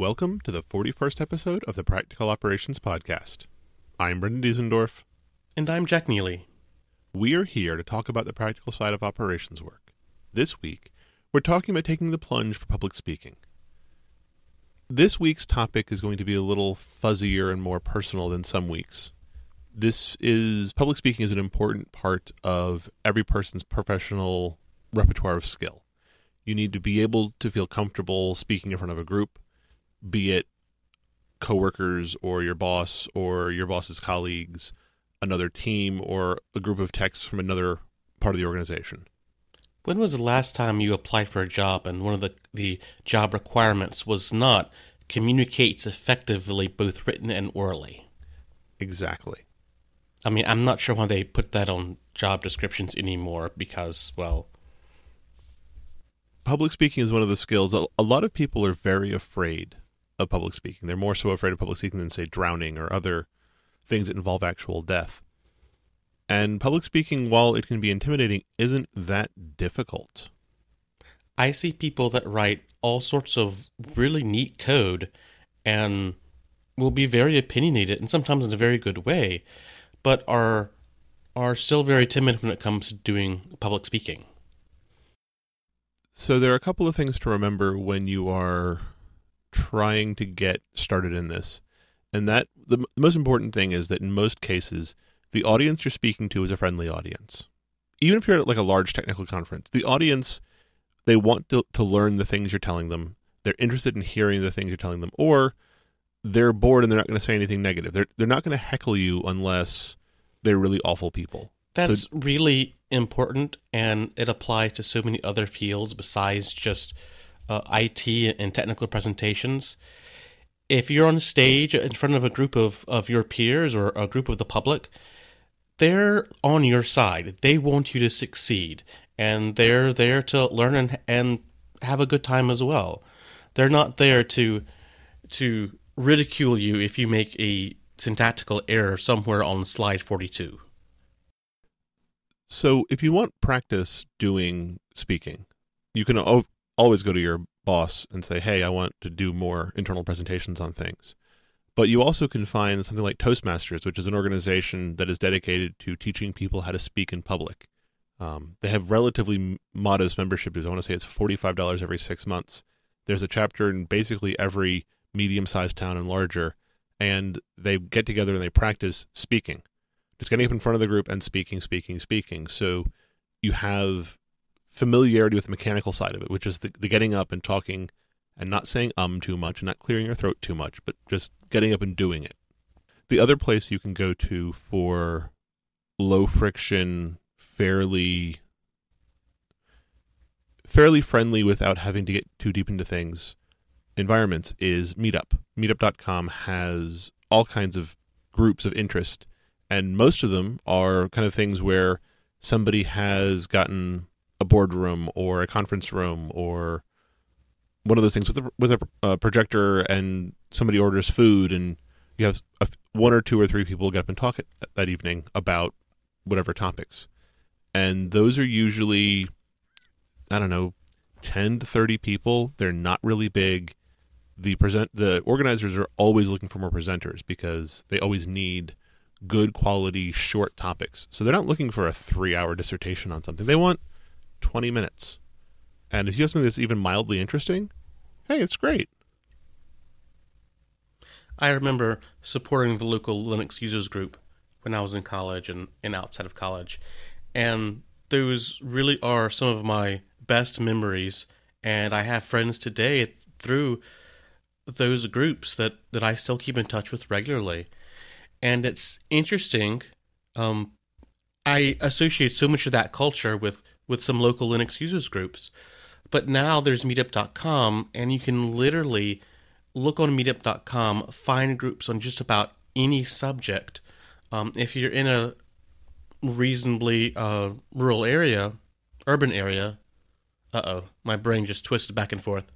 Welcome to the 41st episode of the Practical Operations Podcast. I'm Brendan Diesendorf. And I'm Jack Neely. We are here to talk about the practical side of operations work. This week, we're talking about taking the plunge for public speaking. This week's topic is going to be a little fuzzier and more personal than some weeks. This is public speaking is an important part of every person's professional repertoire of skill. You need to be able to feel comfortable speaking in front of a group be it coworkers or your boss or your boss's colleagues, another team, or a group of techs from another part of the organization. When was the last time you applied for a job and one of the, the job requirements was not communicates effectively both written and orally? Exactly. I mean, I'm not sure why they put that on job descriptions anymore because, well, public speaking is one of the skills a lot of people are very afraid of public speaking. They're more so afraid of public speaking than, say, drowning or other things that involve actual death. And public speaking, while it can be intimidating, isn't that difficult. I see people that write all sorts of really neat code and will be very opinionated and sometimes in a very good way, but are are still very timid when it comes to doing public speaking. So there are a couple of things to remember when you are trying to get started in this. And that the, most important thing is that in most cases, the audience you're speaking to is a friendly audience. Even if you're at like a large technical conference, the audience they want to, to learn the things you're telling them. They're interested in hearing the things you're telling them, or they're bored and they're not going to say anything negative. They're they're not going to heckle you unless they're really awful people. That's so, really important, and it applies to so many other fields besides just uh, IT and technical presentations. If you're on stage in front of a group of, of your peers or a group of the public, they're on your side. They want you to succeed, and they're there to learn and, and have a good time as well. They're not there to to ridicule you if you make a syntactical error somewhere on slide 42. So, if you want practice doing speaking, you can always go to your boss and say, hey, I want to do more internal presentations on things. But you also can find something like Toastmasters, which is an organization that is dedicated to teaching people how to speak in public. Um, they have relatively modest membership dues. I want to say it's $45 every six months. There's a chapter in basically every medium sized town and larger, and they get together and they practice speaking, just getting up in front of the group and speaking, speaking, speaking. So you have familiarity with the mechanical side of it, which is the, the getting up and talking and not saying um too much and not clearing your throat too much, but just getting up and doing it. The other place you can go to for low friction, fairly fairly friendly without having to get too deep into things environments is Meetup. Meetup.com has all kinds of groups of interest, and most of them are kind of things where somebody has gotten a boardroom or a conference room or one of those things with a, with a projector and somebody orders food and you have a, one or two or three people get up and talk at, that evening about whatever topics. And those are usually i don't know 10 to 30 people. They're not really big. The present the organizers are always looking for more presenters because they always need good quality short topics. So they're not looking for a 3 hour dissertation on something. They want 20 minutes. And if you have something that's even mildly interesting, hey, it's great. I remember supporting the local Linux users group when I was in college and, and outside of college. And those really are some of my best memories. And I have friends today through those groups that, that I still keep in touch with regularly. And it's interesting. Um, I associate so much of that culture with with some local Linux users groups. But now there's meetup.com, and you can literally look on meetup.com, find groups on just about any subject. Um, if you're in a reasonably uh, rural area, urban area, uh oh, my brain just twisted back and forth.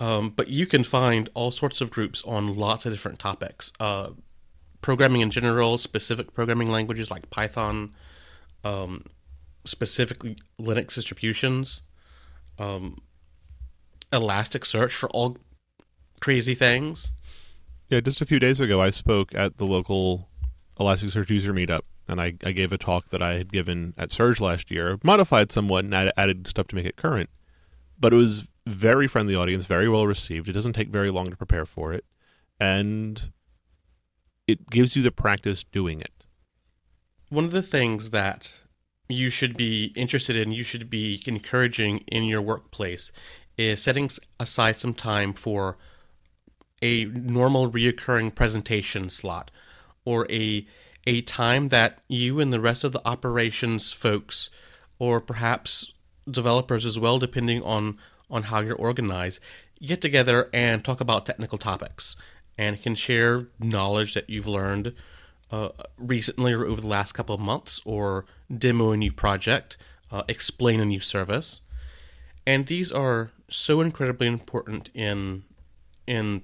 Um, but you can find all sorts of groups on lots of different topics. Uh, programming in general, specific programming languages like Python, um, specifically Linux distributions, um, Elasticsearch for all crazy things. Yeah, just a few days ago, I spoke at the local Elasticsearch user meetup, and I, I gave a talk that I had given at Surge last year, modified somewhat and added, added stuff to make it current. But it was very friendly audience, very well received. It doesn't take very long to prepare for it, and it gives you the practice doing it. One of the things that you should be interested in, you should be encouraging in your workplace, is setting aside some time for a normal reoccurring presentation slot or a a time that you and the rest of the operations folks or perhaps developers as well depending on on how you're organized get together and talk about technical topics and can share knowledge that you've learned uh, recently or over the last couple of months or demo a new project uh, explain a new service and these are so incredibly important in in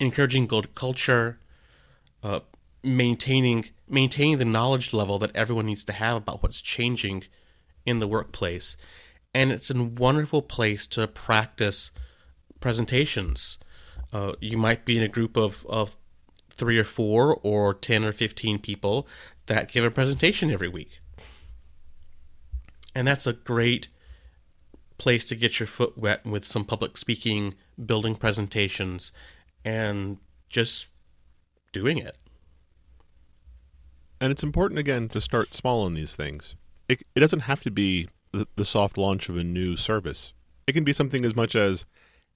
encouraging good culture, uh, maintaining maintaining the knowledge level that everyone needs to have about what's changing in the workplace, and it's a wonderful place to practice presentations. Uh, you might be in a group of, of three or four or 10 or 15 people that give a presentation every week. And that's a great place to get your foot wet with some public speaking, building presentations, and just doing it. And it's important, again, to start small on these things. It, it doesn't have to be the, the soft launch of a new service, it can be something as much as,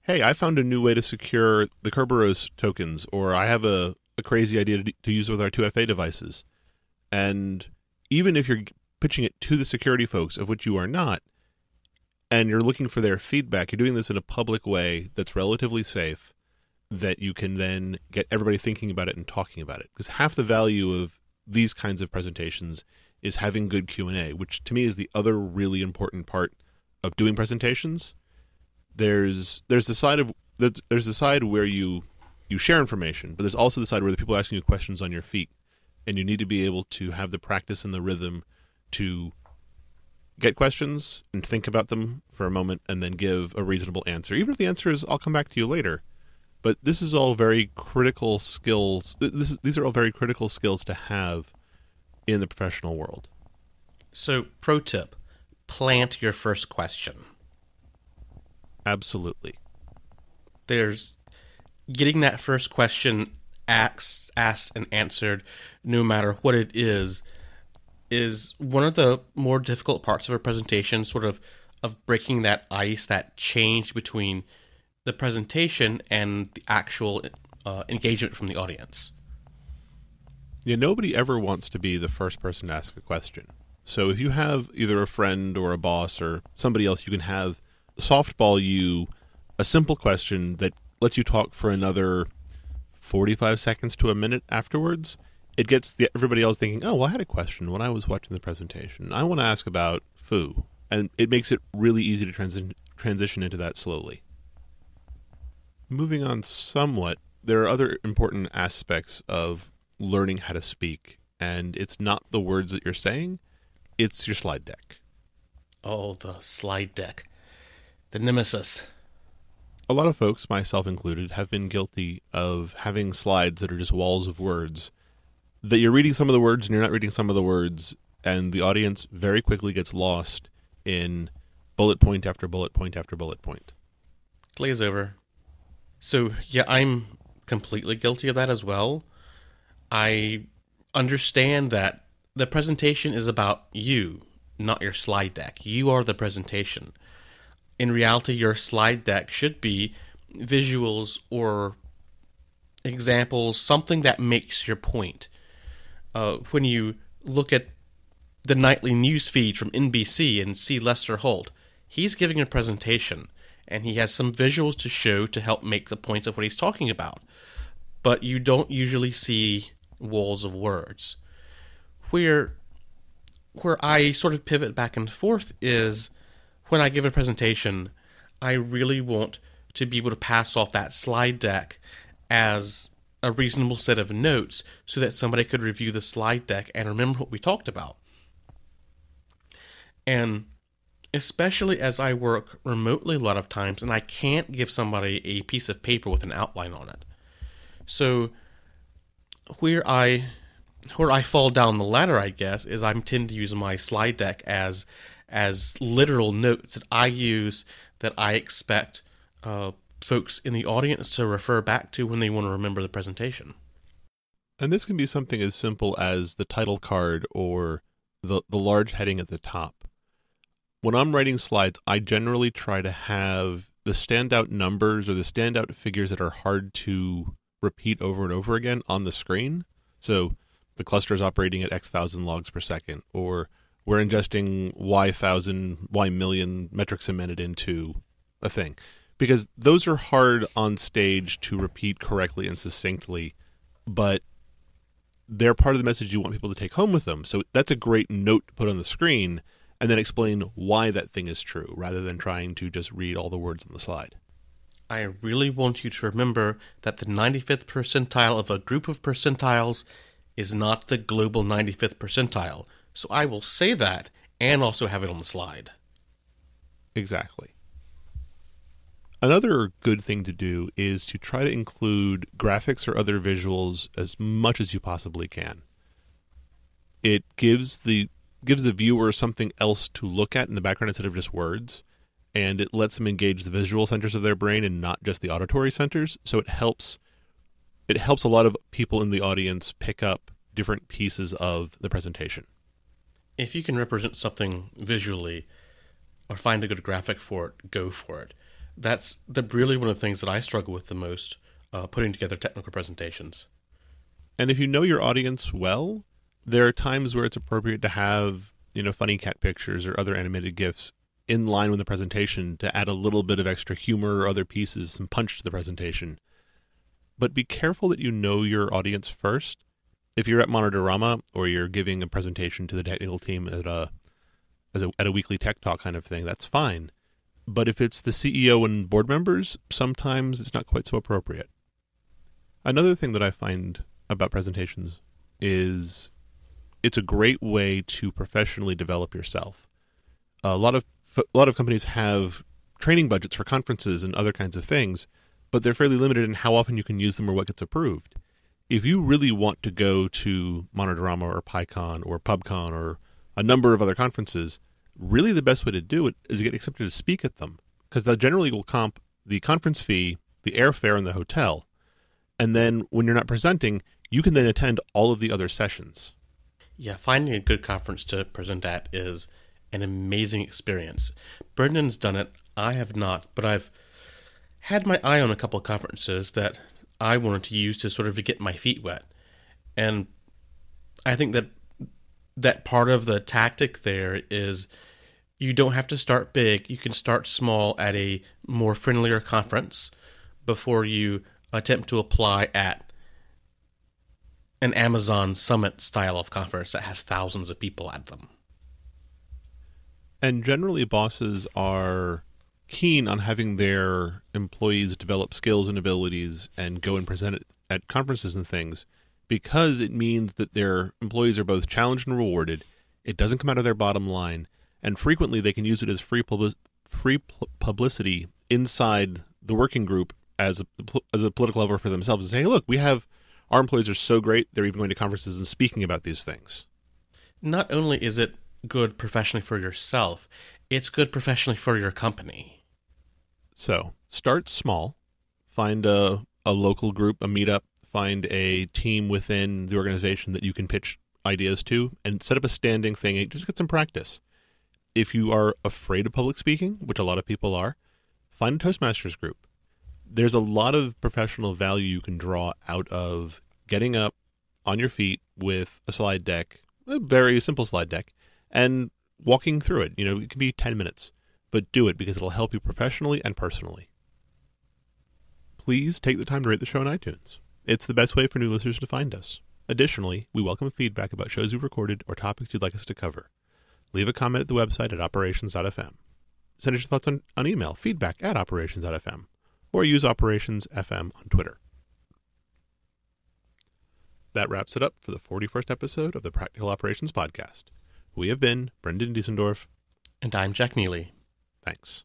hey, I found a new way to secure the Kerberos tokens, or I have a, a crazy idea to, to use with our 2FA devices. And even if you're pitching it to the security folks, of which you are not, and you're looking for their feedback, you're doing this in a public way that's relatively safe that you can then get everybody thinking about it and talking about it because half the value of these kinds of presentations is having good q&a which to me is the other really important part of doing presentations there's there's the side of there's, the side where you you share information but there's also the side where the people are asking you questions on your feet and you need to be able to have the practice and the rhythm to get questions and think about them for a moment and then give a reasonable answer even if the answer is i'll come back to you later but this is all very critical skills. This is, these are all very critical skills to have in the professional world. So, pro tip plant your first question. Absolutely. There's getting that first question asked, asked and answered, no matter what it is, is one of the more difficult parts of a presentation, sort of of breaking that ice, that change between the presentation and the actual uh, engagement from the audience. Yeah, nobody ever wants to be the first person to ask a question. So if you have either a friend or a boss or somebody else, you can have softball you a simple question that lets you talk for another 45 seconds to a minute afterwards. It gets the, everybody else thinking, oh, well, I had a question when I was watching the presentation. I want to ask about foo. And it makes it really easy to transi- transition into that slowly moving on somewhat, there are other important aspects of learning how to speak, and it's not the words that you're saying, it's your slide deck. Oh, the slide deck. The nemesis. A lot of folks, myself included, have been guilty of having slides that are just walls of words. That you're reading some of the words and you're not reading some of the words, and the audience very quickly gets lost in bullet point after bullet point after bullet point. Glaze over. So, yeah, I'm completely guilty of that as well. I understand that the presentation is about you, not your slide deck. You are the presentation. In reality, your slide deck should be visuals or examples, something that makes your point. Uh, when you look at the nightly news feed from NBC and see Lester Holt, he's giving a presentation and he has some visuals to show to help make the points of what he's talking about. But you don't usually see walls of words. Where where I sort of pivot back and forth is when I give a presentation, I really want to be able to pass off that slide deck as a reasonable set of notes so that somebody could review the slide deck and remember what we talked about. And especially as I work remotely a lot of times and I can't give somebody a piece of paper with an outline on it. So where I where I fall down the ladder, I guess, is I tend to use my slide deck as as literal notes that I use that I expect uh, folks in the audience to refer back to when they want to remember the presentation. And this can be something as simple as the title card or the the large heading at the top. When I'm writing slides, I generally try to have the standout numbers or the standout figures that are hard to repeat over and over again on the screen. So the cluster is operating at X thousand logs per second, or we're ingesting Y thousand, Y million metrics a minute into a thing. Because those are hard on stage to repeat correctly and succinctly, but they're part of the message you want people to take home with them. So that's a great note to put on the screen and then explain why that thing is true rather than trying to just read all the words on the slide. I really want you to remember that the 95th percentile of a group of percentiles is not the global 95th percentile. So I will say that and also have it on the slide. Exactly. Another good thing to do is to try to include graphics or other visuals as much as you possibly can. It gives the gives the viewer something else to look at in the background instead of just words, and it lets them engage the visual centers of their brain and not just the auditory centers. So it helps it helps a lot of people in the audience pick up different pieces of the presentation. If you can represent something visually or find a good graphic for it, go for it that's the really one of the things that I struggle with the most uh, putting together technical presentations. And if you know your audience well, there are times where it's appropriate to have you know funny cat pictures or other animated gifs in line with the presentation to add a little bit of extra humor or other pieces, some punch to the presentation. But be careful that you know your audience first. If you're at Monitorama or you're giving a presentation to the technical team at a, a at a weekly tech talk kind of thing, that's fine. But if it's the CEO and board members, sometimes it's not quite so appropriate. Another thing that I find about presentations is it's a great way to professionally develop yourself. A lot of a lot of companies have training budgets for conferences and other kinds of things, but they're fairly limited in how often you can use them or what gets approved. If you really want to go to Monitorama or PyCon or PubCon or a number of other conferences, really the best way to do it is to get accepted to speak at them because they generally will comp the conference fee, the airfare, and the hotel. And then when you're not presenting, you can then attend all of the other sessions. Yeah, finding a good conference to present at is an amazing experience. Brendan's done it. I have not, but I've had my eye on a couple of conferences that I wanted to use to sort of get my feet wet. And I think that that part of the tactic there is you don't have to start big. You can start small at a more friendlier conference before you attempt to apply at an Amazon Summit style of conference that has thousands of people at them. And generally, bosses are keen on having their employees develop skills and abilities and go and present at conferences and things because it means that their employees are both challenged and rewarded. It doesn't come out of their bottom line and frequently they can use it as free public, free publicity inside the working group as a, as a political lever for themselves and say, hey, look, we have our employees are so great, they're even going to conferences and speaking about these things. Not only is it good professionally for yourself, it's good professionally for your company. So start small, find a, a local group, a meetup, find a team within the organization that you can pitch ideas to, and set up a standing thing. Just get some practice if you are afraid of public speaking, which a lot of people are, find a Toastmasters group. There's a lot of professional value you can draw out of getting up on your feet with a slide deck, a very simple slide deck, and walking through it. You know, it can be 10 minutes, but do it because it'll help you professionally and personally. Please take the time to rate the show on iTunes. It's the best way for new listeners to find us. Additionally, we welcome feedback about shows we've recorded or topics you'd like us to cover leave a comment at the website at operations.fm. Send us your thoughts on, on email, feedback at operations.fm, or use operationsfm on Twitter. That wraps it up for the 41st episode of the Practical Operations Podcast. We have been Brendan Diesendorf And I'm Jack Neely. Thanks.